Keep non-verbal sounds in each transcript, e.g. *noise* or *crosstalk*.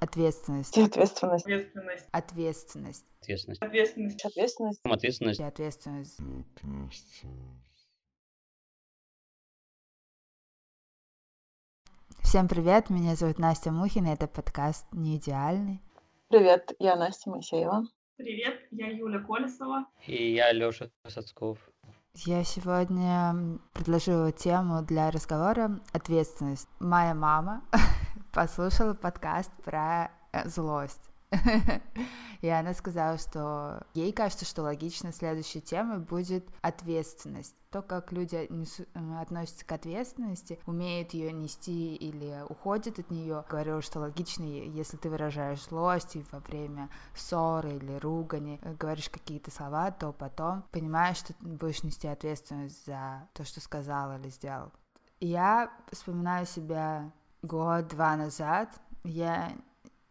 Ответственность. Ответственность. Ответственность. Ответственность. Ответственность. Ответственность. Ответственность. Ответственность. Ответственность. Всем привет, меня зовут Настя Мухина, это подкаст «Не идеальный». Привет, я Настя Моисеева. Привет, я Юля Колесова. И я Лёша Сацков. Я сегодня предложила тему для разговора «Ответственность». Моя мама *laughs* послушала подкаст про э, злость. *laughs* И она сказала, что ей кажется, что логично следующей темой будет ответственность. То, как люди э, относятся к ответственности, умеют ее нести или уходят от нее. Говорю, что логично, если ты выражаешь злость и во время ссоры или ругани, э, говоришь какие-то слова, то потом понимаешь, что будешь нести ответственность за то, что сказал или сделал. Я вспоминаю себя год-два назад. Я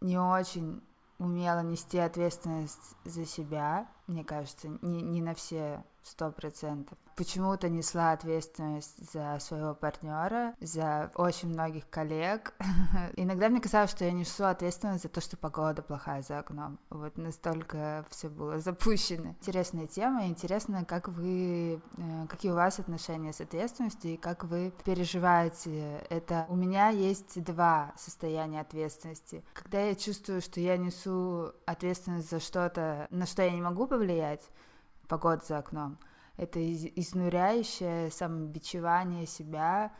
не очень умела нести ответственность за себя, мне кажется, не, не на все сто процентов почему-то несла ответственность за своего партнера, за очень многих коллег. *laughs* Иногда мне казалось, что я несу ответственность за то, что погода плохая за окном. Вот настолько все было запущено. Интересная тема, интересно, как вы, э, какие у вас отношения с ответственностью и как вы переживаете это. У меня есть два состояния ответственности. Когда я чувствую, что я несу ответственность за что-то, на что я не могу повлиять, погода за окном, это изнуряющее самобичевание себя,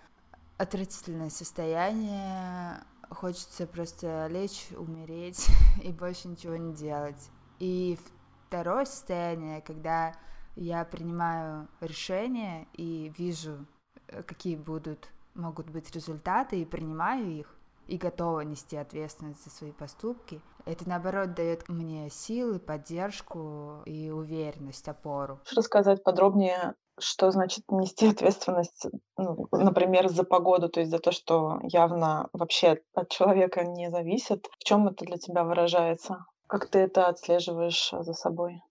отвратительное состояние, хочется просто лечь, умереть *laughs* и больше ничего не делать. И второе состояние, когда я принимаю решения и вижу, э, какие будут, могут быть результаты, и принимаю их, и готова нести ответственность за свои поступки. Это, наоборот, дает мне силы, поддержку и уверенность, опору. Можешь рассказать подробнее, что значит нести ответственность, ну, например, за погоду, то есть за то, что явно вообще от человека не зависит? В чем это для тебя выражается? Как ты это отслеживаешь за собой?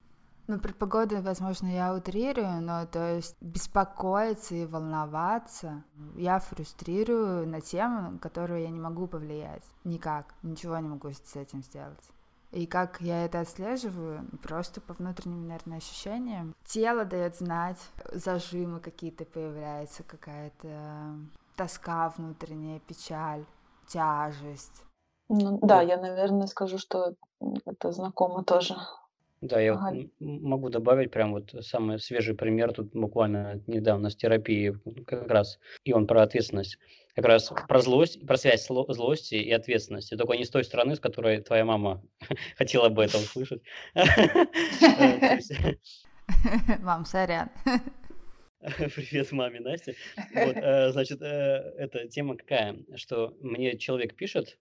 Ну, про погоду, возможно, я утрирую, но то есть беспокоиться и волноваться я фрустрирую на тему, на которую я не могу повлиять. Никак. Ничего не могу с этим сделать. И как я это отслеживаю? Просто по внутренним, наверное, ощущениям. Тело дает знать, зажимы какие-то появляются, какая-то тоска внутренняя, печаль, тяжесть. Ну, да, я, наверное, скажу, что это знакомо тоже. Да, я вот могу добавить прям вот самый свежий пример тут буквально недавно с терапии как раз, и он про ответственность. Как раз про злость, про связь злости и ответственности. Только не с той стороны, с которой твоя мама *laughs* хотела бы это услышать. *laughs* *laughs* Мам, сорян. Привет маме Насте. Вот, э, значит, э, эта тема какая, что мне человек пишет,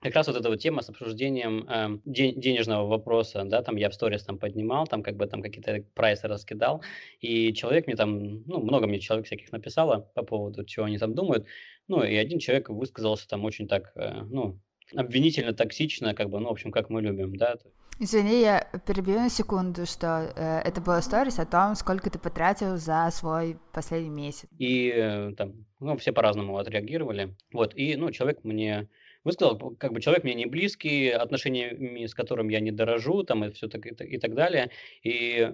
как раз вот эта вот тема с обсуждением э, ден- денежного вопроса, да, там я в сторис там поднимал, там как бы там какие-то прайсы раскидал, и человек мне там, ну, много мне человек всяких написало по поводу, чего они там думают, ну, и один человек высказался там очень так, э, ну, обвинительно, токсично, как бы, ну, в общем, как мы любим, да. Извини, я перебью на секунду, что э, это была сторис о том, сколько ты потратил за свой последний месяц. И э, там, ну, все по-разному отреагировали, вот, и, ну, человек мне высказал, как бы человек мне не близкий, отношениями с которым я не дорожу, там и все так и, и так далее, и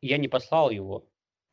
я не послал его.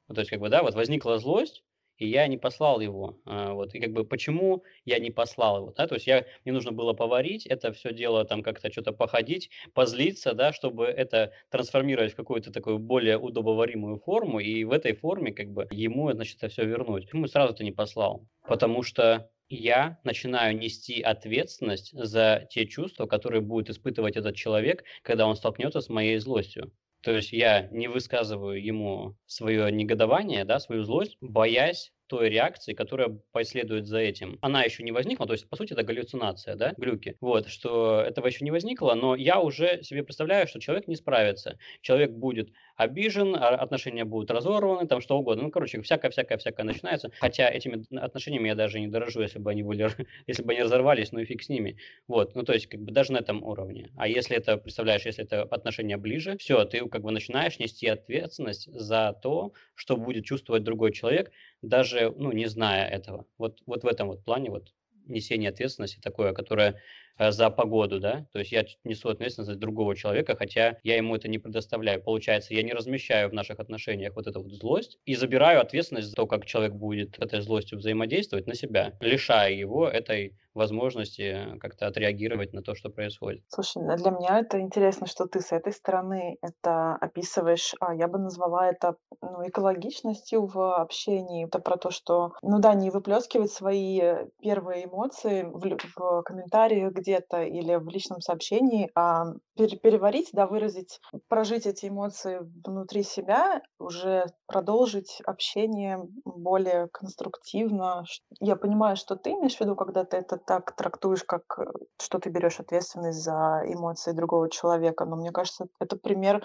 То есть, как бы, да, вот возникла злость, и я не послал его. А, вот, и как бы почему я не послал его, да, то есть я, мне нужно было поварить это все дело, там как-то что-то походить, позлиться, да, чтобы это трансформировать в какую-то такую более удобоваримую форму, и в этой форме как бы ему, значит, это все вернуть. Почему сразу это не послал? Потому что я начинаю нести ответственность за те чувства, которые будет испытывать этот человек, когда он столкнется с моей злостью. То есть я не высказываю ему свое негодование, да, свою злость, боясь той реакции, которая последует за этим. Она еще не возникла, то есть, по сути, это галлюцинация, да, глюки. Вот, что этого еще не возникло, но я уже себе представляю, что человек не справится. Человек будет обижен, а отношения будут разорваны, там что угодно. Ну, короче, всякое-всякое-всякое начинается. Хотя этими отношениями я даже не дорожу, если бы они были, *laughs* если бы они разорвались, ну и фиг с ними. Вот, ну то есть как бы даже на этом уровне. А если это, представляешь, если это отношения ближе, все, ты как бы начинаешь нести ответственность за то, что будет чувствовать другой человек, даже, ну, не зная этого. Вот, вот в этом вот плане вот несение ответственности такое, которое за погоду, да, то есть я несу ответственность за другого человека, хотя я ему это не предоставляю. Получается, я не размещаю в наших отношениях вот эту вот злость и забираю ответственность за то, как человек будет этой злостью взаимодействовать на себя, лишая его этой возможности как-то отреагировать на то, что происходит. Слушай, ну, для меня это интересно, что ты с этой стороны это описываешь, а я бы назвала это ну, экологичностью в общении. Это про то, что, ну да, не выплескивать свои первые эмоции в, в комментариях где-то или в личном сообщении, а переварить, да, выразить, прожить эти эмоции внутри себя, уже продолжить общение более конструктивно. Я понимаю, что ты имеешь в виду, когда ты это так трактуешь, как э, что ты берешь ответственность за эмоции другого человека, но мне кажется, это пример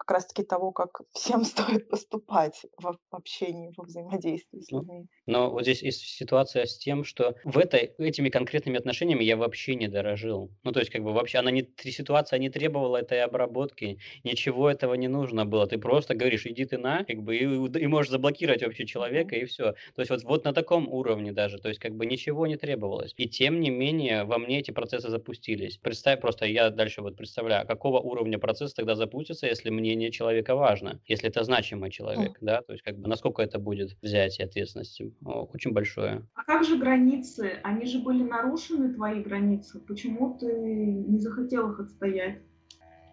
как раз-таки того, как всем *laughs* стоит поступать в общении, во взаимодействии с людьми. но вот здесь есть ситуация с тем, что в этой, этими конкретными отношениями я вообще не дорожил. Ну, то есть, как бы вообще, она не, ситуация не требовала этой обработки, ничего этого не нужно было. Ты просто говоришь, иди ты на, как бы, и, и можешь заблокировать вообще человека, и все. То есть, вот, вот на таком уровне даже, то есть, как бы, ничего не требовалось. И тем не менее, во мне эти процессы запустились. Представь просто, я дальше вот представляю, какого уровня процесс тогда запустится, если мне мнение человека важно, если это значимый человек, да, то есть как бы насколько это будет взятие ответственности, очень большое. А как же границы? Они же были нарушены, твои границы. Почему ты не захотел их отстоять?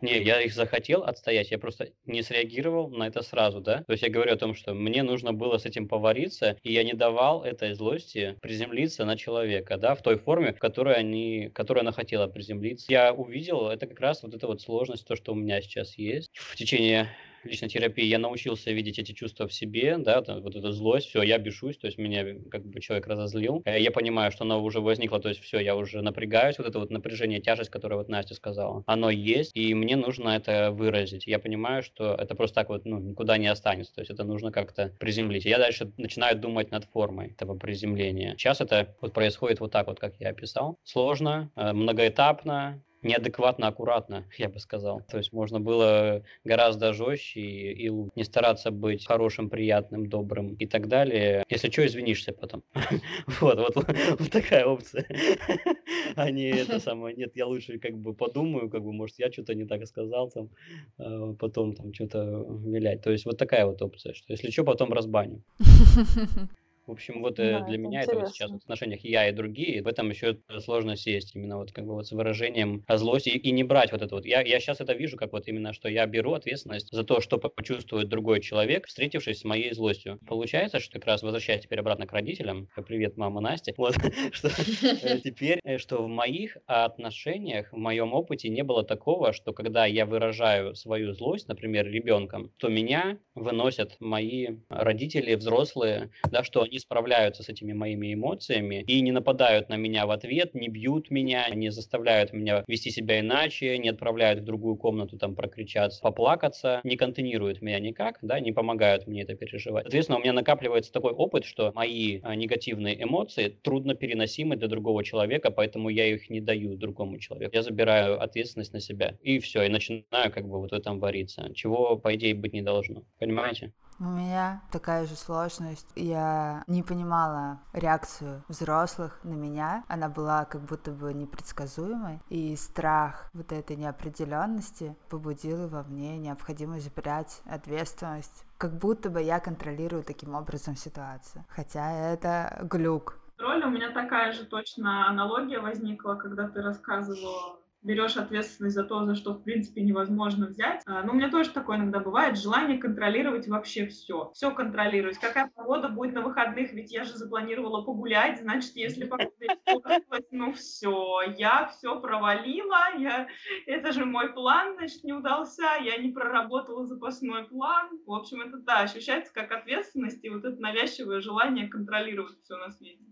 Не, я их захотел отстоять, я просто не среагировал на это сразу, да. То есть я говорю о том, что мне нужно было с этим повариться, и я не давал этой злости приземлиться на человека, да, в той форме, в которой они, в которой она хотела приземлиться. Я увидел, это как раз вот эта вот сложность, то, что у меня сейчас есть. В течение личной терапии я научился видеть эти чувства в себе, да, вот эта злость, все, я бешусь, то есть меня как бы человек разозлил. Э, я понимаю, что она уже возникла, то есть все, я уже напрягаюсь, вот это вот напряжение, тяжесть, которое вот Настя сказала, оно есть, и мне нужно это выразить. Я понимаю, что это просто так вот, ну, никуда не останется, то есть это нужно как-то приземлить. Я дальше начинаю думать над формой этого приземления. Сейчас это вот происходит вот так вот, как я описал. Сложно, э, многоэтапно, неадекватно аккуратно, я бы сказал. То есть можно было гораздо жестче и, и не стараться быть хорошим, приятным, добрым и так далее. Если что, извинишься потом. *laughs* Вот, вот, вот такая опция. *laughs* А не это *laughs* самое, нет, я лучше как бы подумаю, как бы, может, я что-то не так сказал, там, а потом там что-то вилять. То есть вот такая вот опция, что если что, потом разбаню. В общем, вот э, для меня это вот сейчас в отношениях я и другие, в этом еще сложность есть именно вот как бы вот с выражением злости и, и не брать вот это вот. Я, я сейчас это вижу как вот именно, что я беру ответственность за то, что почувствует другой человек, встретившись с моей злостью. Получается, что как раз возвращаясь теперь обратно к родителям, привет, мама Настя, вот, *laughs* что э, *laughs* теперь, э, что в моих отношениях, в моем опыте не было такого, что когда я выражаю свою злость, например, ребенком, то меня выносят мои родители, взрослые, да, что они справляются с этими моими эмоциями и не нападают на меня в ответ, не бьют меня, не заставляют меня вести себя иначе, не отправляют в другую комнату там прокричаться, поплакаться, не контейнируют меня никак, да, не помогают мне это переживать. Соответственно, у меня накапливается такой опыт, что мои а, негативные эмоции трудно переносимы для другого человека, поэтому я их не даю другому человеку. Я забираю ответственность на себя. И все, и начинаю как бы вот в этом вариться, чего, по идее, быть не должно. Понимаете? У меня такая же сложность. Я не понимала реакцию взрослых на меня. Она была как будто бы непредсказуемой. И страх вот этой неопределенности побудил во мне необходимость брать ответственность. Как будто бы я контролирую таким образом ситуацию. Хотя это глюк. Роль у меня такая же точно аналогия возникла, когда ты рассказывала берешь ответственность за то, за что, в принципе, невозможно взять. А, ну, у меня тоже такое иногда бывает, желание контролировать вообще все. Все контролировать. Какая погода будет на выходных, ведь я же запланировала погулять, значит, если *laughs* погода испортилась, ну все, я все провалила, я... это же мой план, значит, не удался, я не проработала запасной план. В общем, это, да, ощущается как ответственность и вот это навязчивое желание контролировать все на свете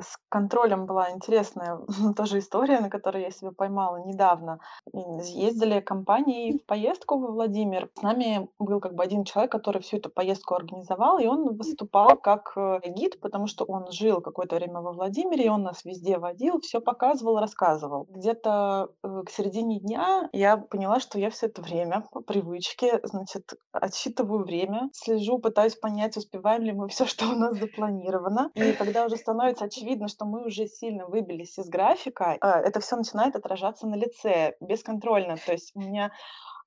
с контролем была интересная *laughs* тоже история, на которой я себя поймала недавно. Ездили компанией в поездку во Владимир. С нами был как бы один человек, который всю эту поездку организовал, и он выступал как э, гид, потому что он жил какое-то время во Владимире, и он нас везде водил, все показывал, рассказывал. Где-то э, к середине дня я поняла, что я все это время по привычке, значит, отсчитываю время, слежу, пытаюсь понять, успеваем ли мы все, *laughs* что у нас запланировано. И когда уже становится очевидно, очевидно, что мы уже сильно выбились из графика, а, это все начинает отражаться на лице бесконтрольно. То есть у меня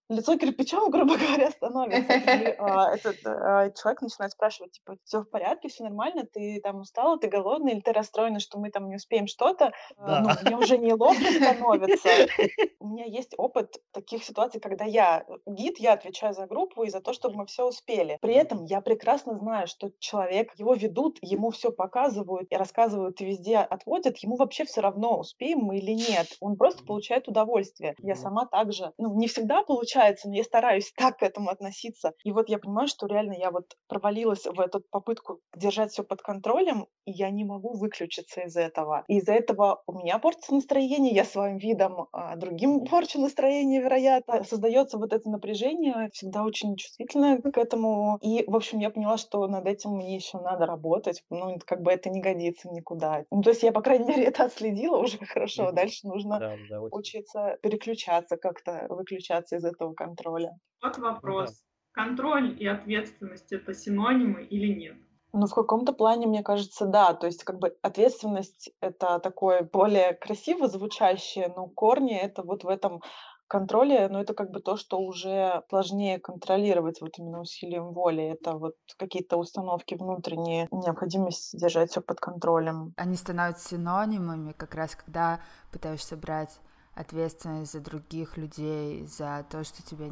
лицо кирпичом, грубо *laughs* говоря, становится. И *laughs* а, этот а, человек начинает спрашивать, типа, все в порядке, все нормально, ты там устала, ты голодный, или ты расстроена, что мы там не успеем что-то. А, ну, мне уже неловко становится. *laughs* У меня есть опыт таких ситуаций, когда я гид, я отвечаю за группу и за то, чтобы мы все успели. При этом я прекрасно знаю, что человек, его ведут, ему все показывают и рассказывают, и везде отводят, ему вообще все равно, успеем мы или нет. Он просто получает удовольствие. Я сама также, ну, не всегда получаю получается, но я стараюсь *laughs* так к этому относиться. И вот я понимаю, что реально я вот провалилась в эту попытку держать все под контролем, и я не могу выключиться из этого. И из-за этого у меня портится настроение, я своим видом а, другим порчу настроение, вероятно. Создается вот это напряжение, всегда очень чувствительно к этому. И, в общем, я поняла, что над этим мне еще надо работать. Ну, как бы это не годится никуда. Ну, то есть я, по крайней мере, *laughs* это отследила уже хорошо. Дальше нужно да, да, учиться переключаться как-то, выключаться из этого контроля. Вот вопрос. Да. Контроль и ответственность это синонимы или нет? Ну, в каком-то плане, мне кажется, да. То есть, как бы ответственность это такое более красиво звучащее, но корни это вот в этом контроле, но это как бы то, что уже сложнее контролировать вот именно усилием воли. Это вот какие-то установки внутренние, необходимость держать все под контролем. Они становятся синонимами как раз, когда пытаешься брать ответственность за других людей, за то, что тебе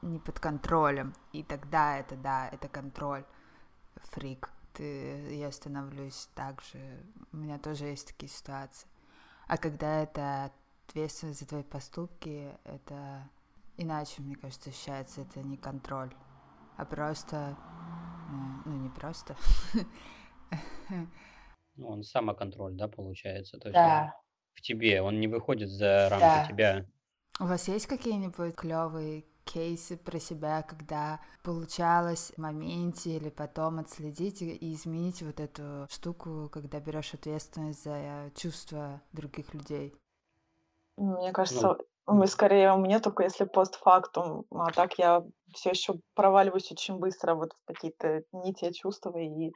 не под контролем. И тогда это, да, это контроль. Фрик. Ты, я становлюсь так же. У меня тоже есть такие ситуации. А когда это ответственность за твои поступки, это иначе, мне кажется, ощущается. Это не контроль, а просто... Ну, не просто. Ну, он самоконтроль, да, получается? То есть да в тебе, он не выходит за рамки да. тебя. У вас есть какие-нибудь клевые кейсы про себя, когда получалось в моменте или потом отследить и изменить вот эту штуку, когда берешь ответственность за чувства других людей? Мне кажется, ну, мы скорее у меня только если постфактум, а так я все еще проваливаюсь очень быстро вот в какие-то не те чувства и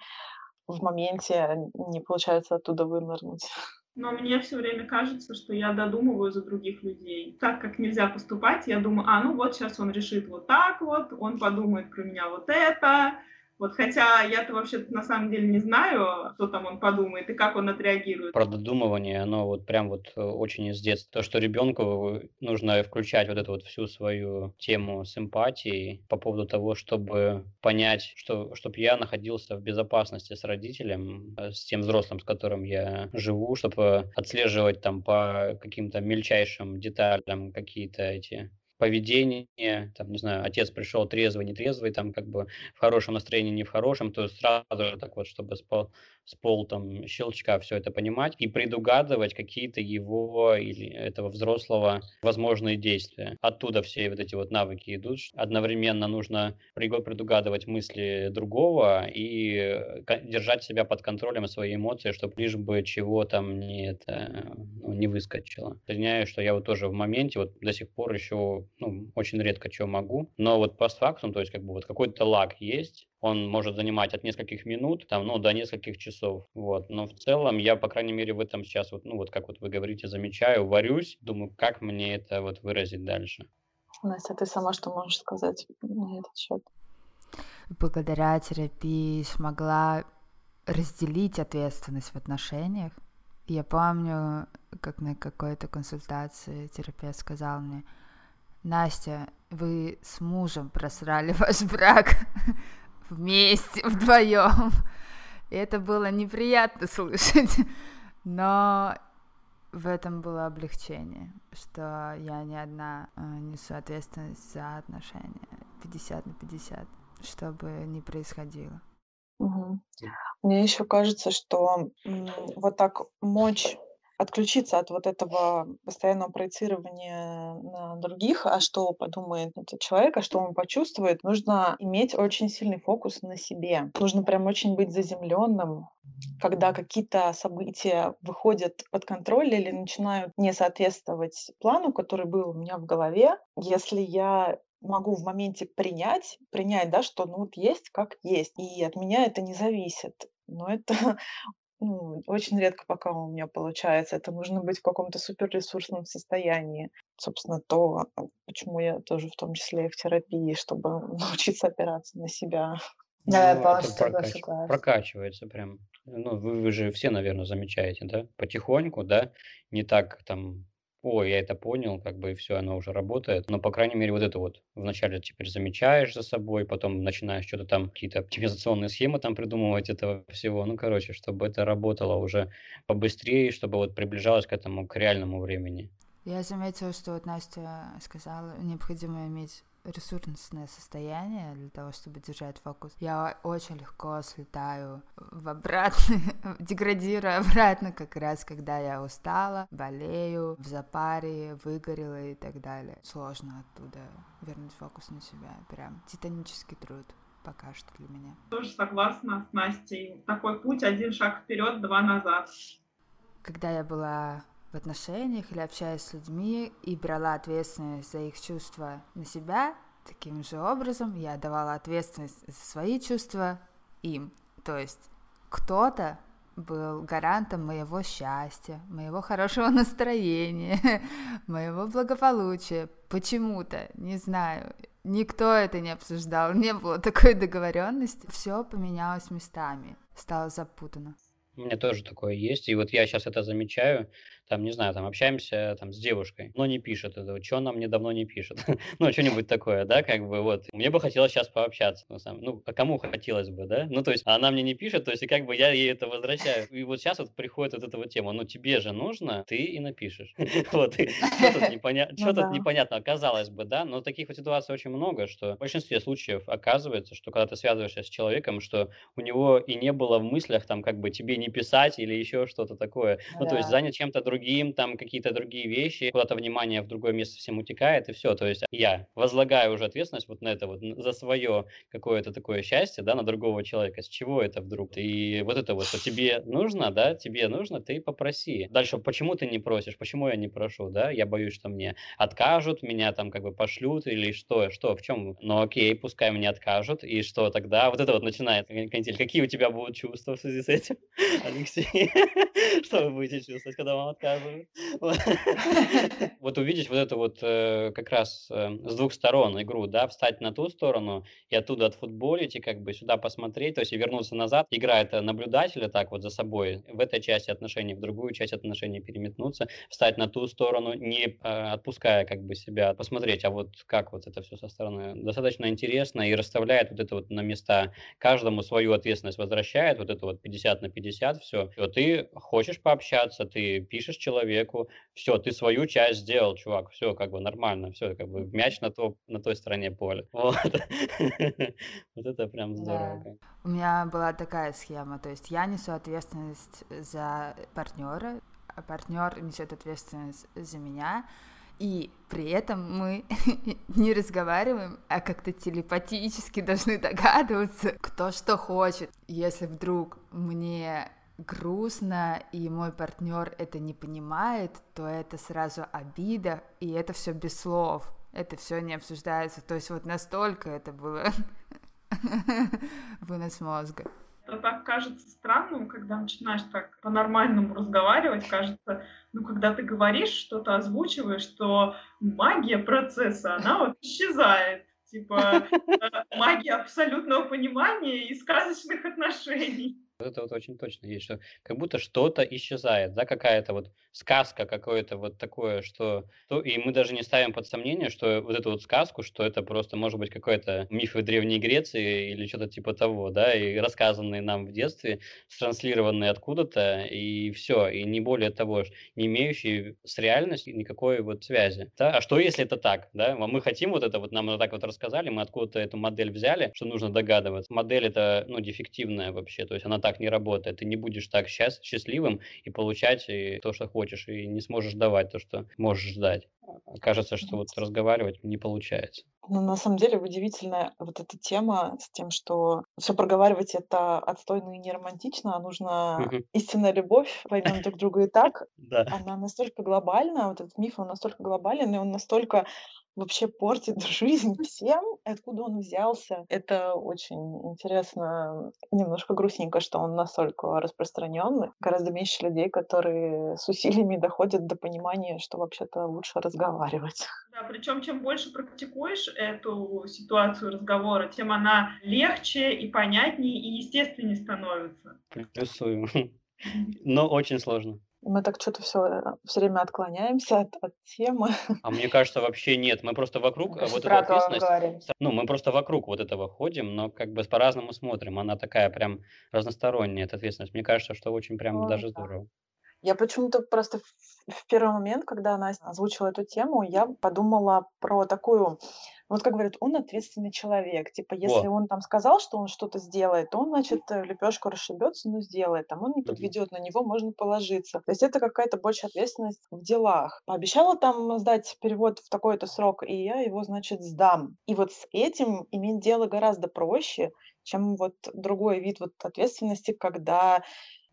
в моменте не получается оттуда вынырнуть. *laughs* Но мне все время кажется, что я додумываю за других людей. Так как нельзя поступать, я думаю, а, ну вот сейчас он решит вот так вот, он подумает про меня вот это, вот хотя я-то вообще на самом деле не знаю, что там он подумает и как он отреагирует. Про додумывание, оно вот прям вот э, очень из детства. То, что ребенку нужно включать вот эту вот всю свою тему с эмпатией по поводу того, чтобы понять, что чтобы я находился в безопасности с родителем, э, с тем взрослым, с которым я живу, чтобы отслеживать там по каким-то мельчайшим деталям какие-то эти поведение, там, не знаю, отец пришел трезвый, нетрезвый, там, как бы в хорошем настроении, не в хорошем, то сразу же так вот, чтобы спал, с пол там щелчка все это понимать и предугадывать какие-то его или этого взрослого возможные действия. Оттуда все вот эти вот навыки идут. Одновременно нужно предугадывать мысли другого и держать себя под контролем свои эмоции, чтобы лишь бы чего там не, это, ну, не выскочило. Соединяю, что я вот тоже в моменте вот до сих пор еще ну, очень редко что могу, но вот постфактум, то есть как бы вот какой-то лаг есть, он может занимать от нескольких минут там, ну, до нескольких часов. Вот. Но в целом я, по крайней мере, в этом сейчас, вот, ну, вот как вот вы говорите, замечаю, варюсь, думаю, как мне это вот выразить дальше. Настя, ты сама что можешь сказать на этот счет? Благодаря терапии смогла разделить ответственность в отношениях. Я помню, как на какой-то консультации терапевт сказал мне, Настя, вы с мужем просрали ваш брак *laughs* вместе, *laughs* вдвоем. И это было неприятно слышать, но в этом было облегчение, что я не одна а, несу ответственность за отношения 50 на 50, что бы ни происходило. Угу. Мне еще кажется, что вот так мочь отключиться от вот этого постоянного проецирования на других, а что подумает этот человек, а что он почувствует, нужно иметь очень сильный фокус на себе. Нужно прям очень быть заземленным, когда какие-то события выходят под контроль или начинают не соответствовать плану, который был у меня в голове. Если я могу в моменте принять, принять, да, что ну вот есть как есть, и от меня это не зависит. Но это *laughs* ну, очень редко пока у меня получается. Это нужно быть в каком-то суперресурсном состоянии. Собственно, то, а, почему я тоже в том числе и в терапии, чтобы *laughs* научиться опираться на себя. Да, я Ну, это полностью прокач- согласна. прокачивается прям. Ну, вы, вы же все, наверное, замечаете, да? Потихоньку, да? Не так там, ой, я это понял, как бы и все, оно уже работает. Но, по крайней мере, вот это вот вначале теперь замечаешь за собой, потом начинаешь что-то там, какие-то оптимизационные схемы там придумывать этого всего. Ну, короче, чтобы это работало уже побыстрее, чтобы вот приближалось к этому, к реальному времени. Я заметила, что вот Настя сказала, необходимо иметь ресурсное состояние для того, чтобы держать фокус. Я очень легко слетаю в обратно, *laughs* деградирую обратно как раз, когда я устала, болею, в запаре, выгорела и так далее. Сложно оттуда вернуть фокус на себя. Прям титанический труд пока что для меня. Тоже согласна с Настей. Такой путь, один шаг вперед, два назад. Когда я была в отношениях или общаясь с людьми и брала ответственность за их чувства на себя, таким же образом я давала ответственность за свои чувства им. То есть кто-то был гарантом моего счастья, моего хорошего *laughs* настроения, *laughs* моего благополучия. Почему-то, не знаю, никто это не обсуждал, не было такой договоренности. Все поменялось местами, стало запутано. У меня тоже такое есть. И вот я сейчас это замечаю. Там, не знаю, там общаемся там с девушкой, но не пишет этого. Что она мне давно не пишет? *laughs* ну, что-нибудь такое, да, как бы вот. Мне бы хотелось сейчас пообщаться. Ну, сам, ну, а кому хотелось бы, да? Ну, то есть она мне не пишет, то есть и как бы я ей это возвращаю. И вот сейчас вот приходит вот эта вот тема. Ну, тебе же нужно, ты и напишешь. *laughs* вот. Что тут *laughs* непонятно? Что Ну тут да. непонятно? Казалось бы, да, но таких вот ситуаций очень много, что в большинстве случаев оказывается, что когда ты связываешься с человеком, что у него и не было в мыслях там как бы тебе не писать или еще что-то такое. Ну, то есть Да. занят чем-то другим, там какие-то другие вещи, куда-то внимание в другое место всем утекает, и все. То есть я возлагаю уже ответственность вот на это вот, за свое какое-то такое счастье, да, на другого человека. С чего это вдруг? И вот это вот, что тебе нужно, да, тебе нужно, ты попроси. Дальше, почему ты не просишь, почему я не прошу, да, я боюсь, что мне откажут, меня там как бы пошлют или что, что, в чем? Ну окей, пускай мне откажут, и что тогда? Вот это вот начинает кон- канитель. Какие у тебя будут чувства в связи с этим, Алексей? *laughs* Что вы будете чувствовать, когда вам отказывают? *laughs* Вот. Увидеть вот это вот э, как раз э, с двух сторон игру, да, встать на ту сторону и оттуда отфутболить, и как бы сюда посмотреть, то есть и вернуться назад. Игра это наблюдателя так вот за собой, в этой части отношений, в другую часть отношений переметнуться, встать на ту сторону, не э, отпуская как бы себя, посмотреть, а вот как вот это все со стороны. Достаточно интересно и расставляет вот это вот на места, каждому свою ответственность возвращает, вот это вот 50 на 50, все. Ты хочешь пообщаться, ты пишешь человеку, все, ты свою часть сделал, чувак, все как бы нормально, все как бы мяч на, то, на той стороне поля. *laughs* Вот. Вот это прям здорово. У меня была такая схема, то есть я несу ответственность за партнера, а партнер несет ответственность за меня, и при этом мы *laughs* не разговариваем, а как-то телепатически должны догадываться, кто что хочет. Если вдруг мне грустно, и мой партнер это не понимает, то это сразу обида, и это все без слов. Это все не обсуждается. То есть вот настолько это было *laughs* вынос мозга. Это так кажется странным, когда начинаешь так по-нормальному разговаривать, кажется, ну, когда ты говоришь, что-то озвучиваешь, что магия процесса, она *laughs* вот исчезает. Типа э, магия абсолютного понимания и сказочных отношений. Это вот очень точно есть, что как будто что-то исчезает, да, какая-то вот сказка, какое-то вот такое, что... то- И мы даже не ставим под сомнение, что вот эту вот сказку, что это просто может быть какой-то миф Древней Греции или что-то типа того, да, и рассказанные нам в детстве, транслированные откуда-то, и все, и не более того, не имеющие с реальностью никакой вот связи. Да? А что если это так, да? Мы хотим вот это вот, нам вот так вот рассказали, мы откуда-то эту модель взяли, что нужно догадываться. Модель это, ну, дефективная вообще, то есть она так не работает. Ты не будешь так счаст- счастливым и получать и то, что хочешь, и не сможешь давать то, что можешь ждать. Кажется, что вот разговаривать не получается. Ну, на самом деле удивительная вот эта тема с тем, что все проговаривать- это отстойно и не романтично, а нужна Мгм. истинная любовь, поймем друг друга и так. *laughs* Да. Она настолько глобальна, вот этот миф, он настолько глобален, и он настолько вообще портит *laughs* жизнь всем. Откуда он взялся? Это очень интересно. Немножко грустненько, что он настолько распространенный. Гораздо меньше людей, которые с усилиями доходят до понимания, что вообще-то лучше разговаривать. *laughs* Да, причем чем больше практикуешь эту ситуацию разговора, тем она легче и понятнее и естественнее становится. Плюсую. *laughs* Но очень сложно. Мы так что-то все все время отклоняемся от от темы. А мне кажется, вообще нет. Мы просто вокруг а, вот эту ответственность, говорим. ну, мы просто вокруг вот этого ходим, но как бы по-разному смотрим. Она такая прям разносторонняя, эта ответственность. Мне кажется, что очень прям Ну даже да. здорово. Я почему-то просто в в первый момент, когда Настя озвучила эту тему, я подумала про такую, вот как говорят, он ответственный человек. Типа, если Во. он там сказал, что он что-то сделает, то он, значит, э, лепешку расшибется, но сделает. Там он не подведет, на него можно положиться. То есть это какая-то больше ответственность в делах. Пообещала там сдать перевод в такой-то срок, и я его, значит, сдам. И вот с этим иметь дело гораздо проще, чем вот другой вид вот ответственности, когда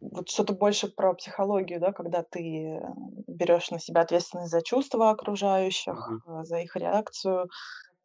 вот что-то больше про психологию, да, когда ты берешь на себя ответственность за чувства окружающих, Мгм. э, за их реакцию.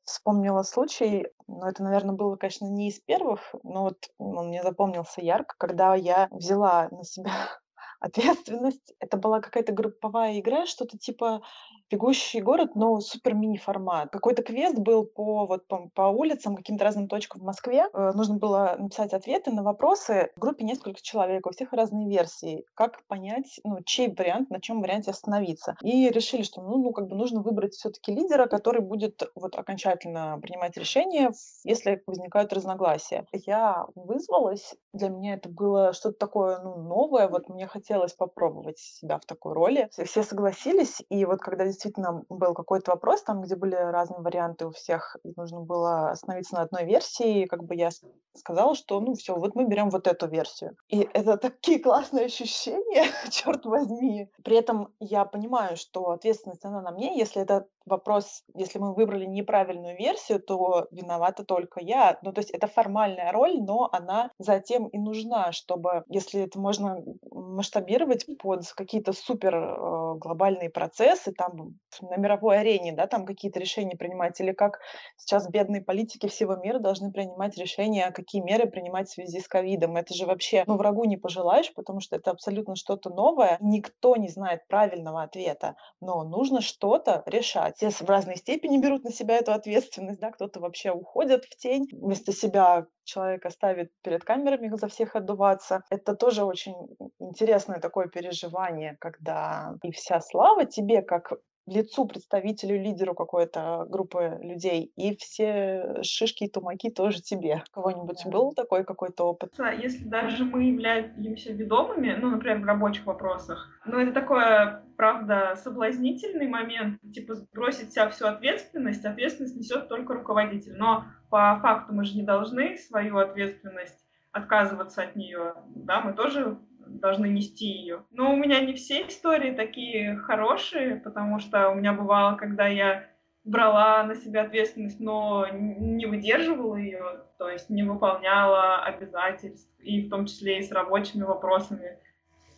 Вспомнила случай, но это, наверное, было, конечно, не из первых, но вот он мне запомнился ярко, когда я взяла на себя *laughs* ответственность. Это была какая-то групповая игра, что-то типа "Бегущий город", но супер мини-формат. Какой-то квест был по вот по по улицам, каким-то разным точкам в Москве. Э, нужно было написать ответы на вопросы. В группе несколько человек, у всех разные версии. Как понять, ну, чей вариант, на чем варианте остановиться. И решили, что, ну ну, как бы нужно выбрать все таки лидера, который будет вот окончательно принимать решения, в если возникают разногласия. Я вызвалась. Для меня это было что-то такое, ну, новое. Вот мне хотелось попробовать себя в такой роли. Все согласились. И вот когда действительно был какой-то вопрос, там, где были разные варианты у всех, и нужно было остановиться на одной версии, как бы я сказала, что, ну, все, вот мы берем вот эту версию. И *laughs* это такие классные ощущения, *laughs* черт возьми. При этом я понимаю, что ответственность, она на мне. Если этот вопрос, если мы выбрали неправильную версию, то виновата только я. Ну, то есть это формальная роль, но она затем и нужна, чтобы, если это можно масштабировать под какие-то супер, э, глобальные процессы, там, на мировой арене, да, там какие-то решения принимать, или как сейчас бедные политики всего мира должны принимать решения, какие меры принимать в связи с ковидом. Это же вообще, ну, врагу не пожелаешь, потому что это абсолютно что-то новое. Никто не знает правильного ответа, но нужно что-то решать. С в разной степени берут на себя эту ответственность, да, кто-то вообще уходит в тень, вместо себя человека ставит перед камерами за всех отдуваться. Это тоже очень интересное такое переживание, когда и вся слава тебе, как лицу, представителю, лидеру какой-то группы людей, и все шишки и тумаки тоже тебе. У кого-нибудь Да. был такой какой-то опыт? Если даже мы являемся ведомыми, ну, например, в рабочих вопросах, ну, это такое, правда, соблазнительный момент, типа сбросить вся всю ответственность, ответственность несет только руководитель. Но по факту мы же не должны свою ответственность отказываться от нее, да, мы тоже должны нести ее. Но у меня не все истории такие хорошие, потому что у меня бывало, когда я брала на себя ответственность, но не выдерживала ее, то есть не выполняла обязательств, и в том числе и с рабочими вопросами.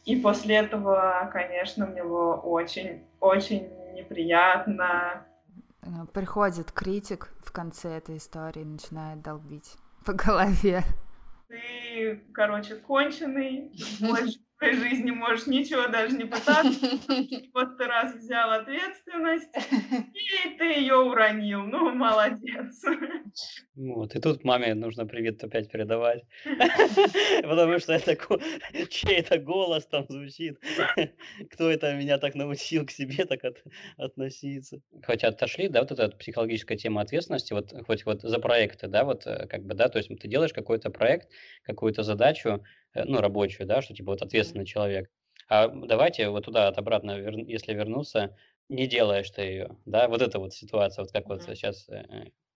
И после этого, конечно, мне было очень-очень неприятно. Э, Приходит критик в конце этой истории и начинает долбить по голове. Ты, короче, конченый, больше в своей жизни можешь ничего даже не пытаться. *laughs* Вот ты раз взял ответственность, *laughs* и ты ее уронил. Ну, молодец. Вот, и тут маме нужно привет опять передавать, *laughs* потому что это чей-то голос там звучит, кто это меня так научил к себе так от- относиться. Хоть отошли, да, вот эта психологическая тема ответственности, вот хоть вот за проекты, да, вот э, как бы, да, то есть ты делаешь какой-то проект, какую-то задачу, ну, рабочую, да, что типа вот ответственный человек. А давайте вот туда от обратно, вер- если вернуться, не делаешь ты ее, да, вот эта вот ситуация, вот как вот сейчас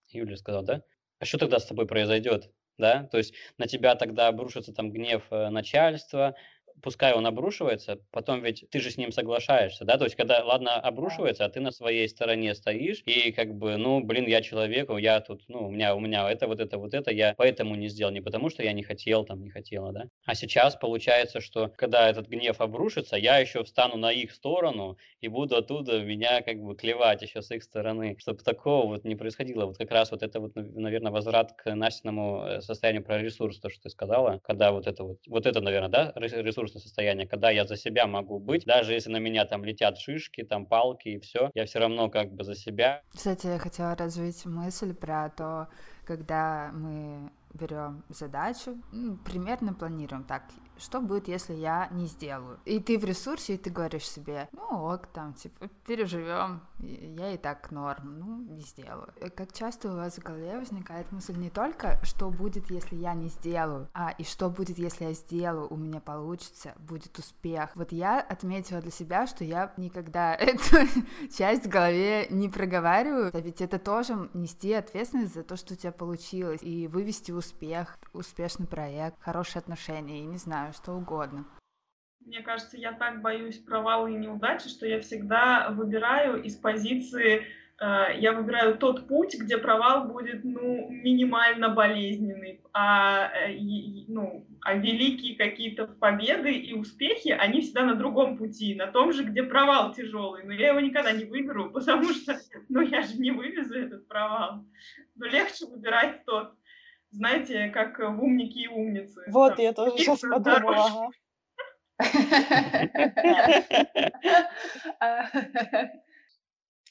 Юля сказала, да, а что тогда с тобой произойдет, да, то есть на тебя тогда обрушится там гнев э, начальства, пускай он обрушивается, потом ведь ты же с ним соглашаешься, да, то есть когда, ладно, обрушивается, а ты на своей стороне стоишь, и как бы, ну, блин, я человек, я тут, ну, у меня, у меня это, вот это, вот это, я поэтому не сделал, не потому что я не хотел, там, не хотела, да. А сейчас получается, что когда этот гнев обрушится, я еще встану на их сторону и буду оттуда меня как бы клевать еще с их стороны, чтобы такого вот не происходило. Вот как раз вот это вот, наверное, возврат к Настиному э, состоянию про ресурс, то, что ты сказала, когда вот это вот, вот это, наверное, да, ресурсное состояние, когда я за себя могу быть, даже если на меня там летят шишки, там палки и все, я все равно как бы за себя. Кстати, я хотела развить мысль про то, когда мы берем задачу, ну, примерно планируем так, что будет, если я не сделаю. И ты в ресурсе, и ты говоришь себе, ну ок, там, типа, переживем, я и так норм, ну, не сделаю. Как часто у вас в голове возникает мысль не только, что будет, если я не сделаю, а и что будет, если я сделаю, у меня получится, будет успех. Вот я отметила для себя, что я никогда *laughs* эту часть в голове не проговариваю, а ведь это тоже нести ответственность за то, что у тебя получилось, и вывести успех, успешный проект, хорошие отношения, и не знаю, что угодно. Мне кажется, я так боюсь провала и неудачи, что я всегда выбираю из позиции, э, я выбираю тот путь, где провал будет, ну, минимально болезненный, а, э, ну, а великие какие-то победы и успехи, они всегда на другом пути, на том же, где провал тяжелый. Но я его никогда не выберу, *laughs* потому что, ну, я же не вывезу этот провал. Но легче выбирать тот знаете, как в умники и умницы. Вот, там, я тоже сейчас подумала.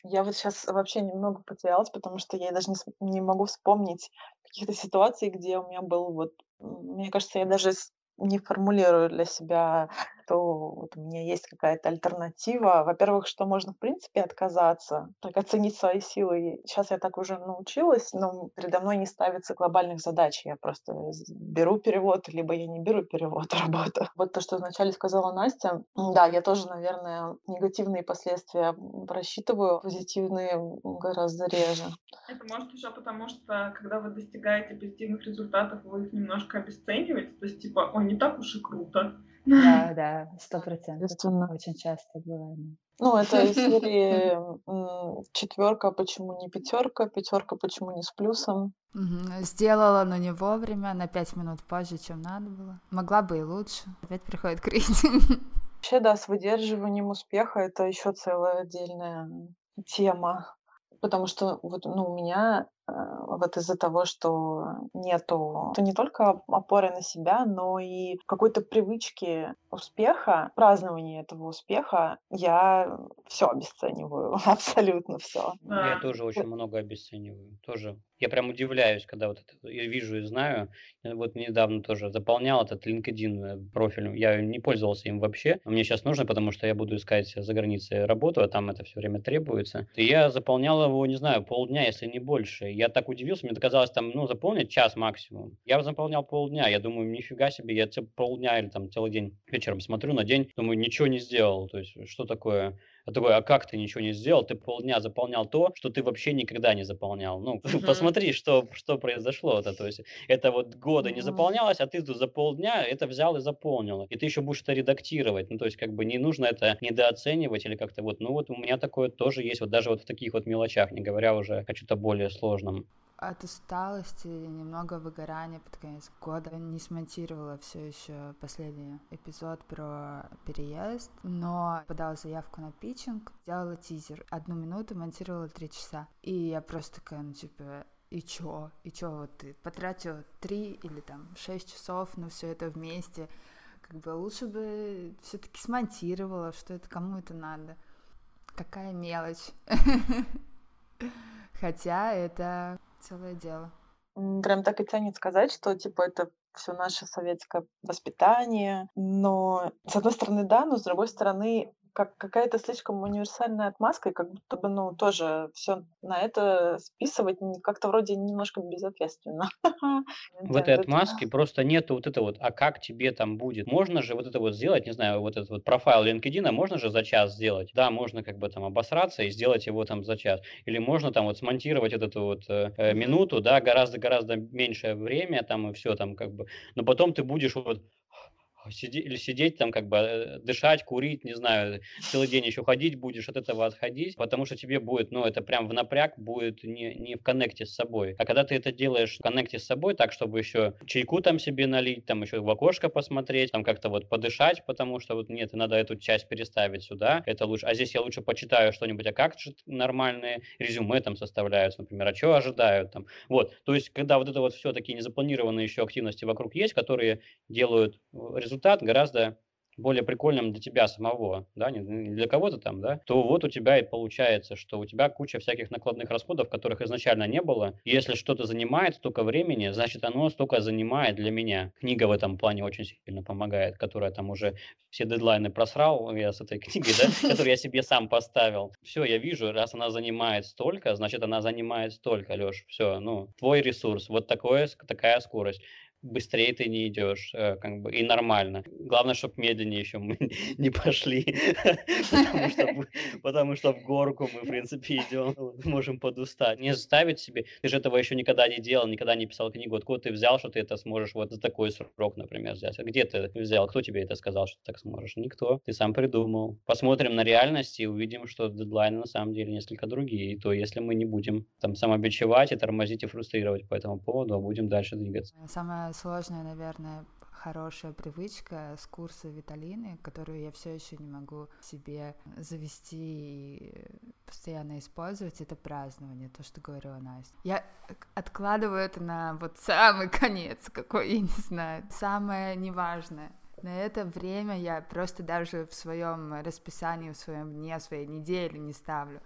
Я вот сейчас вообще немного потерялась, потому что я даже не, не могу вспомнить каких-то ситуаций, где у меня был вот, мне кажется, я даже не формулирую для себя, то вот у меня есть какая-то альтернатива. Во-первых, что можно, в принципе, отказаться, так оценить свои силы. Сейчас я так уже научилась, но передо мной не ставится глобальных задач. Я просто беру перевод, либо я не беру перевод, работу. *laughs* Вот то, что вначале сказала Настя. Да, я тоже, наверное, негативные последствия просчитываю, позитивные гораздо реже. Это может еще потому, что когда вы достигаете позитивных результатов, вы их немножко обесцениваете. То есть, типа, ой, не так уж и круто. Да, *laughs* да, сто процентов. Очень часто бывает. Ну, это из *laughs* серии четверка, почему не пятерка, пятерка, почему не с плюсом. Угу. Сделала, но не вовремя, на пять минут позже, чем надо было. Могла бы и лучше. Опять приходит критик. *laughs* Вообще, да, с выдерживанием успеха это еще целая отдельная тема. Потому что вот, ну, у меня вот из-за того, что нету то не только опоры на себя, но и какой-то привычки успеха, празднования этого успеха, я все обесцениваю, *laughs* абсолютно все. Я тоже очень много обесцениваю. Тоже я прям удивляюсь, когда вот это я вижу и знаю. Я вот недавно тоже заполнял этот LinkedIn э, профиль. Я не пользовался им вообще. Мне сейчас нужно, потому что я буду искать за границей работу, а там это все время требуется. И я заполнял его, не знаю, полдня, если не больше. Я так удивился, мне казалось там, ну, заполнить час максимум. Я заполнял полдня. Я думаю, нифига себе, я полдня или там целый день вечером смотрю на день, думаю, ничего не сделал. То есть, что такое? А такой, а как ты ничего не сделал? Ты полдня заполнял то, что ты вообще никогда не заполнял. Ну, *laughs* uh-huh. посмотри, что, что произошло. -то. Есть это вот года uh-huh. не заполнялось, а ты за полдня это взял и заполнил. И ты еще будешь это редактировать. Ну, то есть как бы не нужно это недооценивать или как-то вот. Ну, вот у меня такое тоже есть, вот даже вот в таких вот мелочах, не говоря уже о чем-то более сложном от усталости, немного выгорания под конец года. Не смонтировала все еще последний эпизод про переезд, но подала заявку на питчинг, сделала тизер. Одну минуту монтировала три часа. И я просто такая, ну типа, и чё? И чё вот ты потратила три или там шесть часов на все это вместе? Как бы лучше бы все-таки смонтировала, что это кому это надо. Какая мелочь. *laughs* Хотя это целое дело. Прям так и тянет сказать, что типа это все наше советское воспитание. Но с одной стороны, да, но с другой стороны, как какая-то слишком универсальная отмазка, и как будто бы, ну, тоже все на это списывать как-то вроде немножко безответственно. *laughs* В этой отмазке просто нету вот это вот, а как тебе там будет? Можно же вот это вот сделать, не знаю, вот этот вот профайл LinkedIn, можно же за час сделать? Да, можно как бы там обосраться и сделать его там за час. Или можно там вот смонтировать эту вот э, э минуту, да, гораздо-гораздо меньшее время там и все там как бы. Но потом ты будешь вот сидеть, или сидеть там, как бы э, дышать, курить, не знаю, целый день еще ходить будешь, от этого отходить, потому что тебе будет, ну, это прям в напряг будет не, не в коннекте с собой. А когда ты это делаешь в коннекте с собой, так, чтобы еще чайку там себе налить, там еще в окошко посмотреть, там как-то вот подышать, потому что вот нет, надо эту часть переставить сюда, это лучше. А здесь я лучше почитаю что-нибудь, а как же нормальные резюме там составляются, например, а что ожидают там. Вот, то есть, когда вот это вот все такие незапланированные еще активности вокруг есть, которые делают э, результат гораздо более прикольным для тебя самого, да, не для кого-то там, да, то вот у тебя и получается, что у тебя куча всяких накладных расходов, которых изначально не было. И если что-то занимает столько времени, значит, оно столько занимает для меня. Книга в этом плане очень сильно помогает, которая там уже все дедлайны просрал я с этой книгой, да, *laughs* которую я себе сам поставил. Все, я вижу, раз она занимает столько, значит, она занимает столько, Леш, все, ну, твой ресурс, вот такое, такая скорость быстрее ты не идешь, э, как бы, и нормально. Главное, чтобы медленнее еще мы *laughs* не пошли, *laughs* потому что, потому что в горку мы, в принципе, идем, можем подустать. Не заставить себе, ты же этого еще никогда не делал, никогда не писал книгу, откуда ты взял, что ты это сможешь вот за такой срок, например, взять? А где ты взял? Кто тебе это сказал, что ты так сможешь? Никто. Ты сам придумал. Посмотрим на реальность и увидим, что дедлайны на самом деле несколько другие. И то, если мы не будем там самобичевать и тормозить и фрустрировать по этому поводу, а будем дальше двигаться. Самое сложная, наверное, хорошая привычка с курса Виталины, которую я все еще не могу себе завести и постоянно использовать, это празднование, то, что говорила Настя. Я откладываю это на вот самый *laughs* конец, какой, я не знаю, самое неважное. На это время я просто даже в своем расписании, в своем дне, своей неделе не ставлю.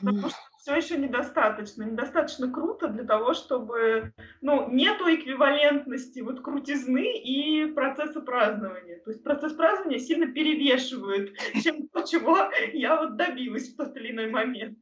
Потому что все еще недостаточно. Недостаточно круто для того, чтобы... Ну, нету эквивалентности вот крутизны и процесса празднования. То есть процесс празднования сильно перевешивает, чем то, чего я вот добилась в тот или иной момент.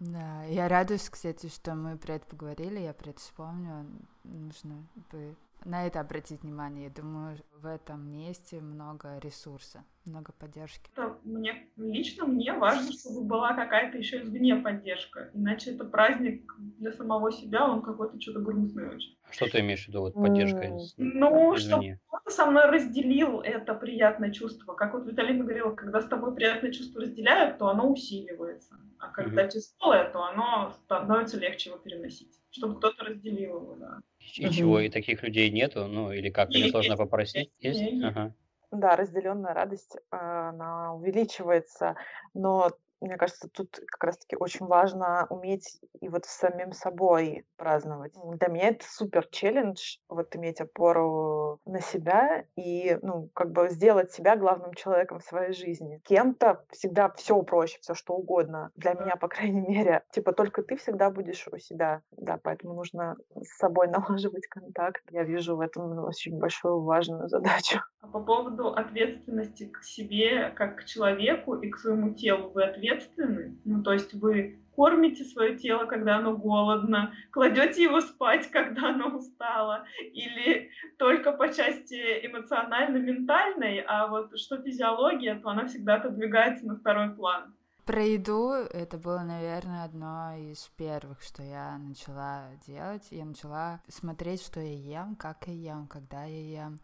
Да, я радуюсь, кстати, что мы про это поговорили, я про это вспомню. Нужно бы на это обратить внимание. Я думаю, в этом месте много ресурса, много поддержки. Это мне лично мне важно, чтобы была какая-то еще извне поддержка, иначе это праздник для самого себя, он какой-то что-то грустный очень. Что ты имеешь в виду, вот поддержка? Mm. Ну, кто-то со мной разделил это приятное чувство. Как вот Виталина говорила, когда с тобой приятное чувство разделяют, то оно усиливается. А когда mm-hmm. тяжелое, то оно становится легче его переносить. Чтобы кто-то разделил его, да. И mm-hmm. чего, и таких людей нету? Ну, или как? Или сложно попросить? Есть? есть? Ага. Да, разделенная радость, а, она увеличивается, но мне кажется, тут как раз-таки очень важно уметь и вот самим собой праздновать. Для меня это супер челлендж, вот иметь опору на себя и, ну, как бы сделать себя главным человеком в своей жизни. Кем-то всегда все проще, все что угодно. Для меня, по крайней мере, типа только ты всегда будешь у себя. Да, поэтому нужно с собой *laughs* налаживать контакт. Я вижу в этом очень большую важную задачу. А по поводу ответственности к себе, как к человеку и к своему телу, вы ответственны ответственны. Ну, то есть вы кормите свое тело, когда оно голодно, кладете его спать, *laughs* когда оно устало, или только по части эмоционально-ментальной, а вот что физиология, то она всегда отодвигается на второй план. Про еду это было, наверное, одно из первых, что я начала делать. Я начала смотреть, что я ем, как я ем, когда я ем.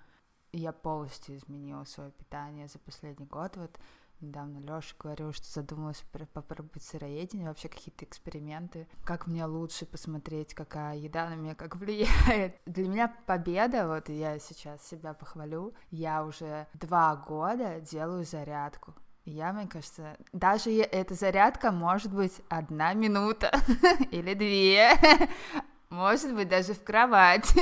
И я полностью изменила свое питание за последний год. Вот Недавно Лёша говорил, что задумалась попробовать сыроедение, вообще какие-то эксперименты, как мне лучше посмотреть, какая еда на меня как влияет. *laughs* Для меня победа, вот я сейчас себя похвалю, я уже два года делаю зарядку. Я, мне кажется, даже эта зарядка может быть одна минута *laughs* или две, *laughs* может быть, даже в кровати.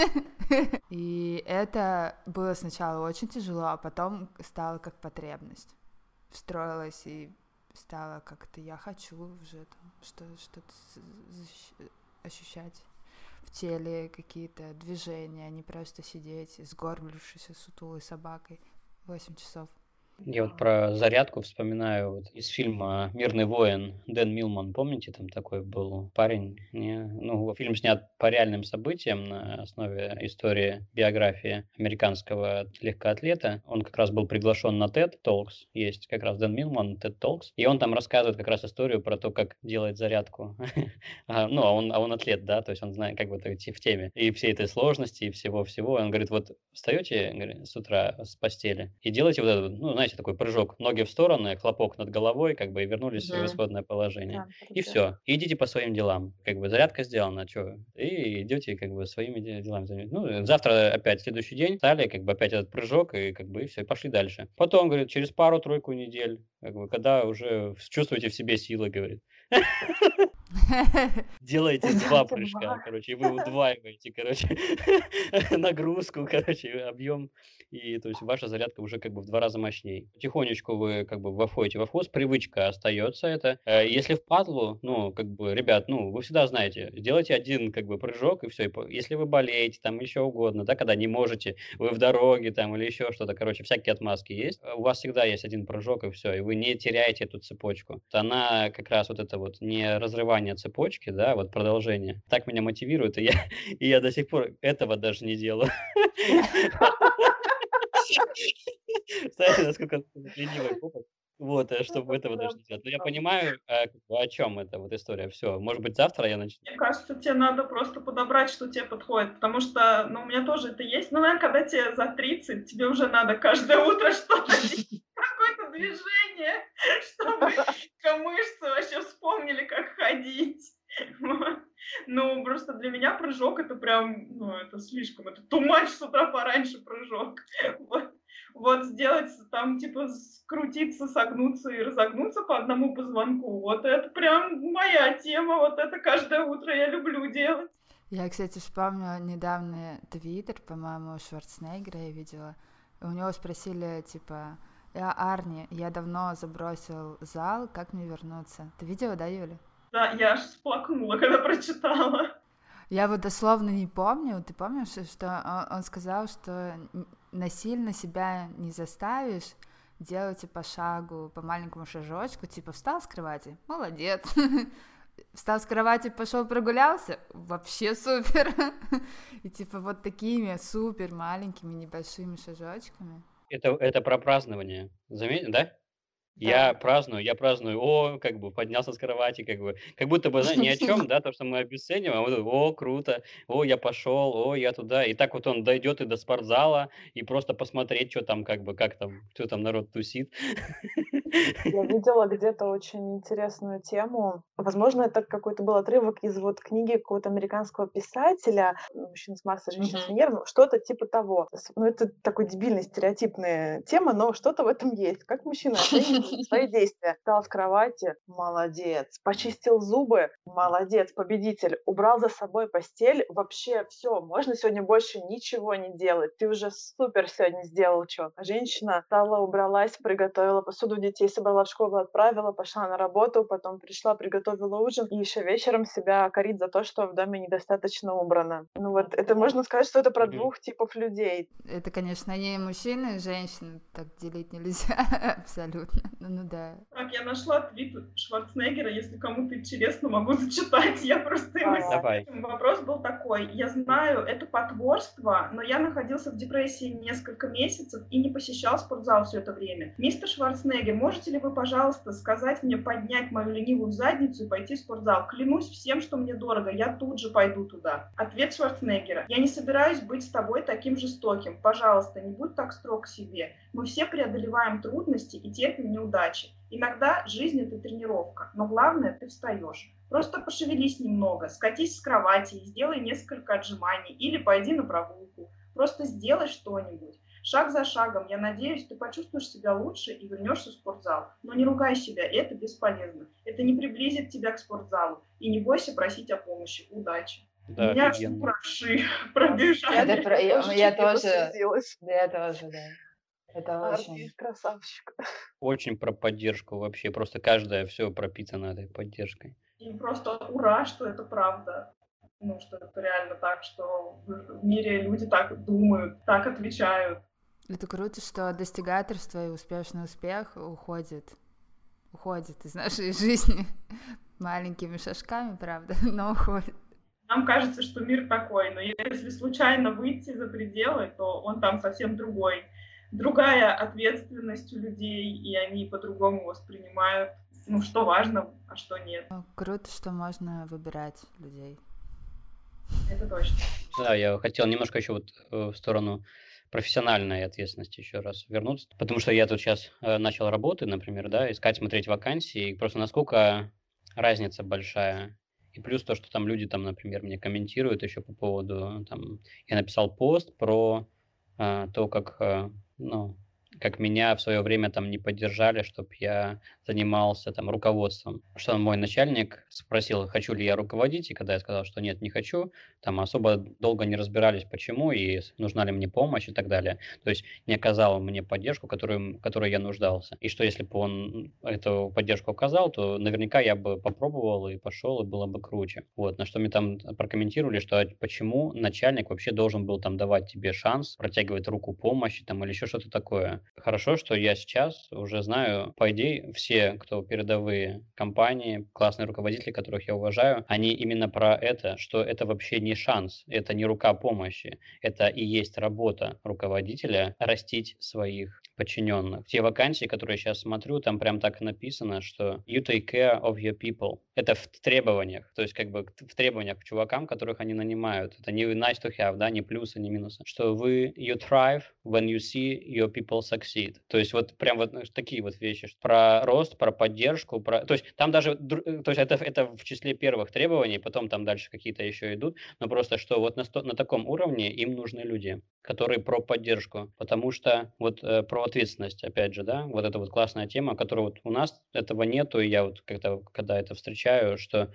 И это было сначала очень тяжело, а потом стало как потребность встроилась и стала как-то я хочу уже там что что-то ощущать в теле какие-то движения, а не просто сидеть сгорблившейся сутулой собакой 8 часов. Я вот про зарядку вспоминаю вот из фильма «Мирный воин» Дэн Милман, помните, там такой был парень, не? ну, фильм снят по реальным событиям на основе истории биографии американского легкоатлета. Он как раз был приглашен на TED Talks, есть как раз Дэн Милман, TED Talks, и он там рассказывает как раз историю про то, как делать зарядку. *laughs* а, ну, а он, а он атлет, да, то есть он знает, как бы в теме. И всей этой сложности, и всего-всего. Он говорит, вот встаете с утра с постели и делаете вот это, ну, знаете, такой прыжок, ноги в стороны, хлопок над головой, как бы и вернулись в исходное положение. Да, и все. идите по своим делам. Как бы зарядка сделана, что? И идете как бы своими делами Ну, завтра опять следующий день, стали, как бы опять этот прыжок, и как бы и все, и пошли дальше. Потом, говорит, через пару-тройку недель, как бы, когда уже чувствуете в себе силы, говорит, *laughs* *laughs* Делаете два прыжка, короче, и вы удваиваете, короче, *laughs* нагрузку, короче, объем, и то есть ваша зарядка уже как бы в два раза мощнее. Потихонечку вы как бы входите во вкус, привычка остается это. Э, если в падлу, ну, как бы, ребят, ну, вы всегда знаете, сделайте один как бы прыжок, и все. Если вы болеете, там еще угодно, да, когда не можете, вы в дороге там или еще что-то, короче, всякие отмазки есть, у вас всегда есть один прыжок, и все, и вы не теряете эту цепочку. Она как раз вот это вот не разрывание цепочки, да, вот продолжение. Так меня мотивирует, и я, *laughs* и я до сих пор этого даже не делаю. *laughs* Знаете, насколько ленивый опыт. Вот, э, чтобы этого даже не делать. Но я понимаю, э, о чем эта вот история. Все, может быть, завтра я начну. Мне кажется, тебе надо просто подобрать, что тебе подходит. Потому что, ну, у меня тоже это есть. Но, наверное, когда тебе за 30, тебе уже надо каждое утро что-то *laughs* какое-то движение, *laughs* чтобы мышцы вообще вспомнили, как ходить. Ну, просто для меня прыжок это прям, ну, это слишком, это тумач с утра пораньше прыжок. *laughs* Вот. вот сделать там, типа, скрутиться, согнуться и разогнуться по одному позвонку, вот это прям моя тема, вот это каждое утро я люблю делать. Я, кстати, вспомнила недавно твиттер, по-моему, Шварценеггера я видела. У него спросили, типа, я Арни, я давно забросил зал, как мне вернуться? Ты видела, да, Юля? Да, я аж сплакнула, когда прочитала. Я вот дословно не помню. Ты помнишь, что он, сказал, что насильно себя не заставишь, делайте по шагу, по маленькому шажочку, типа встал с кровати, молодец. *laughs* Встал с кровати, пошел прогулялся, вообще супер. *laughs* И типа вот такими супер маленькими небольшими шажочками. Это, это про празднование, заметил, да? Я праздную, я праздную, о, как бы поднялся с кровати, как бы, как будто бы, знаешь, ни о чем, *laughs* да, то, что мы обесцениваем, а вот, о, круто, о, я пошел, о, я туда, и так вот он дойдет и до спортзала, и просто посмотреть, что там, как бы, как там, что там народ тусит. *laughs* Я *laughs* видела где-то очень интересную тему. Возможно, это какой-то был отрывок из вот книги какого-то американского писателя «Мужчина с Марса, женщина с Венеры», что-то типа того. Ну, это такой дебильный, стереотипная тема, но что-то в этом есть. Как мужчина оценивает свои *laughs* действия? Встал с кровати, молодец. Почистил зубы, молодец, победитель. Убрал за собой постель, вообще все, можно сегодня больше ничего не делать. Ты уже супер сегодня сделал что. Женщина стала, убралась, приготовила посуду детей, собрала в школу, отправила, пошла на работу, потом пришла, приготовила ужин, и еще вечером себя корит за то, что в доме недостаточно убрано. Ну вот, это можно сказать, что это про двух типов людей. Это, конечно, не мужчины и женщины, так делить нельзя *laughs* абсолютно. Ну, ну да. Так, я нашла твит Шварценеггера, если кому-то интересно, могу зачитать. Я просто его... Давай. Вопрос был такой. Я знаю, это потворство, но я находился в депрессии несколько месяцев и не посещал спортзал все это время. Мистер Шварценеггер, можете ли вы, пожалуйста, сказать мне поднять мою ленивую задницу и пойти в спортзал? Клянусь всем, что мне дорого, я тут же пойду туда. Ответ Шварценеггера. Я не собираюсь быть с тобой таким жестоким. Пожалуйста, не будь так строг к себе. Мы все преодолеваем трудности и терпим неудачи. Иногда жизнь — это тренировка, но главное — ты встаешь. Просто пошевелись немного, скатись с кровати и сделай несколько отжиманий или пойди на прогулку. Просто сделай что-нибудь. Шаг за шагом, я надеюсь, ты почувствуешь себя лучше и вернешься в спортзал. Но не ругай себя, это бесполезно. Это не приблизит тебя к спортзалу. И не бойся просить о помощи. Удачи. Да, Меня аж мураши *laughs* пробежали. Это про... я, я тоже, я тоже, да. Это очень... красавчик. Очень про поддержку вообще. Просто каждая все пропитана этой поддержкой. И просто ура, что это правда. Ну, что это реально так, что в мире люди так думают, так отвечают. Это круто, что достигаторство и успешный успех уходит, уходит из нашей *laughs* жизни маленькими шажками, правда, *laughs* но уходит. Нам кажется, что мир такой, но если случайно выйти за пределы, то он там совсем другой. Другая ответственность у людей, и они по-другому воспринимают, ну, что важно, а что нет. Ну, круто, что можно выбирать людей. Это точно. Да, я хотел немножко еще вот э, в сторону профессиональной ответственности еще раз вернуться, потому что я тут сейчас э, начал работы, например, да, искать, смотреть вакансии, и просто насколько разница большая. И плюс то, что там люди, там, например, мне комментируют еще по поводу, там, я написал пост про э, то, как, э, ну, как меня в свое время там не поддержали, чтобы я занимался там руководством. Что мой начальник спросил, хочу ли я руководить, и когда я сказал, что нет, не хочу, там особо долго не разбирались, почему, и нужна ли мне помощь и так далее. То есть не оказал мне поддержку, которую, которой я нуждался. И что если бы он эту поддержку оказал, то наверняка я бы попробовал и пошел, и было бы круче. Вот, на что мне там прокомментировали, что почему начальник вообще должен был там давать тебе шанс, протягивать руку помощи там или еще что-то такое. Хорошо, что я сейчас уже знаю, по идее, все, кто передовые компании, классные руководители, которых я уважаю, они именно про это, что это вообще не шанс, это не рука помощи, это и есть работа руководителя растить своих подчиненных. Те вакансии, которые я сейчас смотрю, там прям так написано, что you take care of your people. Это в требованиях, то есть как бы в требованиях к чувакам, которых они нанимают. Это не nice to have, да, не плюсы, не минусы. Что вы you thrive when you see your people succeed. То есть вот прям вот такие вот вещи. Про рост, про поддержку, про... То есть там даже, э, то есть это, это в числе первых требований, потом там дальше какие-то еще идут, но просто что вот на, на таком уровне им нужны люди, которые про поддержку, потому что вот э, про ответственность, опять же, да, вот это вот классная тема, которая вот у нас этого нету, и я вот когда, когда это встречаю, что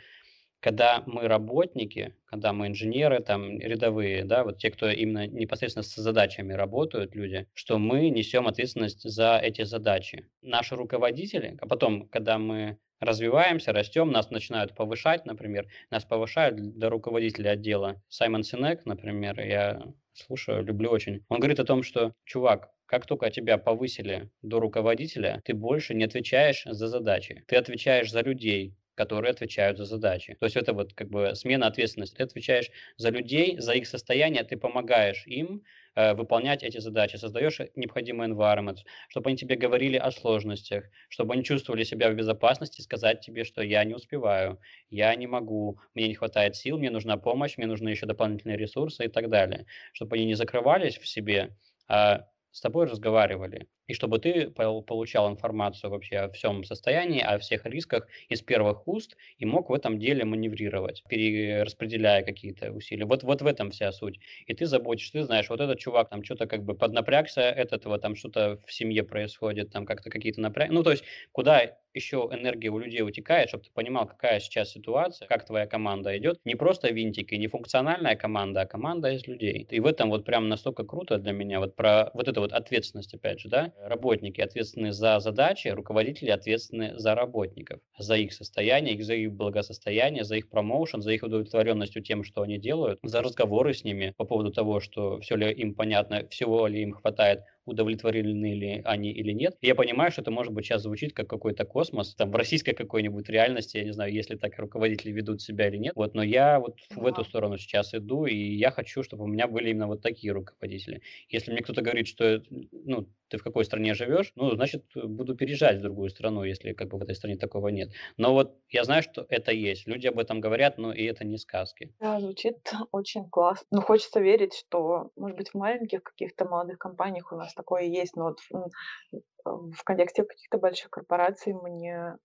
когда мы работники, когда мы инженеры, там, рядовые, да, вот те, кто именно непосредственно с задачами работают, люди, что мы несем ответственность за эти задачи. Наши руководители, а потом, когда мы развиваемся, растем, нас начинают повышать, например, нас повышают до руководителя отдела. Саймон Синек, например, я слушаю, люблю очень. Он говорит о том, что, чувак, как только тебя повысили до руководителя, ты больше не отвечаешь за задачи. Ты отвечаешь за людей, которые отвечают за задачи. То есть это вот как бы смена ответственности. Ты отвечаешь за людей, за их состояние, ты помогаешь им э, выполнять эти задачи, создаешь необходимый environment, чтобы они тебе говорили о сложностях, чтобы они чувствовали себя в безопасности, сказать тебе, что я не успеваю, я не могу, мне не хватает сил, мне нужна помощь, мне нужны еще дополнительные ресурсы и так далее. Чтобы они не закрывались в себе, а с тобой разговаривали, и чтобы ты получал информацию вообще о всем состоянии, о всех рисках из первых уст и мог в этом деле маневрировать, перераспределяя какие-то усилия. Вот, вот в этом вся суть. И ты заботишься, ты знаешь, вот этот чувак там что-то как бы поднапрягся, этот вот там что-то в семье происходит, там как-то какие-то напряги. Ну, то есть, куда еще энергия у людей утекает, чтобы ты понимал, какая сейчас ситуация, как твоя команда идет. Не просто винтики, не функциональная команда, а команда из людей. И в этом вот прям настолько круто для меня, вот про вот эту вот ответственность, опять же, да, работники ответственны за задачи, руководители ответственны за работников, за их состояние, за их благосостояние, за их промоушен, за их удовлетворенностью тем, что они делают, за разговоры с ними по поводу того, что все ли им понятно, всего ли им хватает удовлетворены ли они или нет. Я понимаю, что это, может быть, сейчас звучит как какой-то космос, там, в российской какой-нибудь реальности, я не знаю, если так руководители ведут себя или нет. Вот, но я вот в эту сторону сейчас иду, и я хочу, чтобы у меня были именно вот такие руководители. Если мне кто-то говорит, что, ну, ты в какой стране живешь, ну, значит, буду переезжать в другую страну, если как бы в этой стране такого нет. Но вот я знаю, что это есть. Люди об этом говорят, но и это не сказки. Да, звучит *laughs* очень классно. Но хочется верить, что, может быть, в маленьких каких-то молодых компаниях у нас такое есть, но вот в, в контексте каких-то больших корпораций мне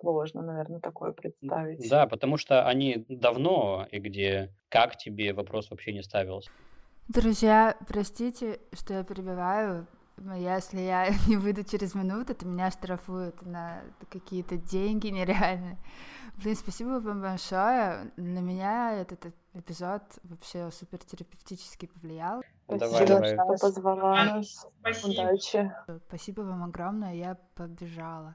сложно, наверное, такое представить. Да, потому что они давно, и где как тебе вопрос вообще не ставился. Друзья, простите, что я перебиваю. Если я *laughs* не выйду через минуту, то меня штрафуют на какие-то деньги нереальные. Блин, спасибо вам большое. На меня этот эпизод вообще супер терапевтически повлиял. Спасибо, давай, что позвала нас. Спасибо. Удачи. Спасибо вам огромное, я побежала.